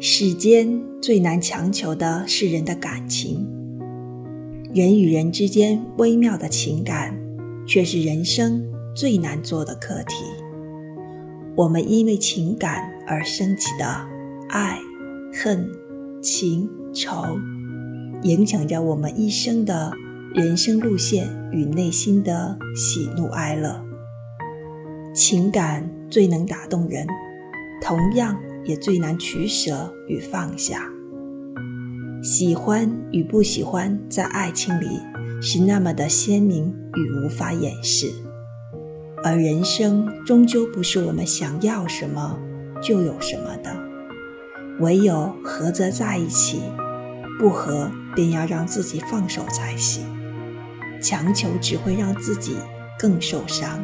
世间最难强求的是人的感情，人与人之间微妙的情感，却是人生最难做的课题。我们因为情感而升起的爱、恨、情、仇，影响着我们一生的人生路线与内心的喜怒哀乐。情感最能打动人，同样。也最难取舍与放下，喜欢与不喜欢，在爱情里是那么的鲜明与无法掩饰。而人生终究不是我们想要什么就有什么的，唯有合则在一起，不合便要让自己放手才行。强求只会让自己更受伤。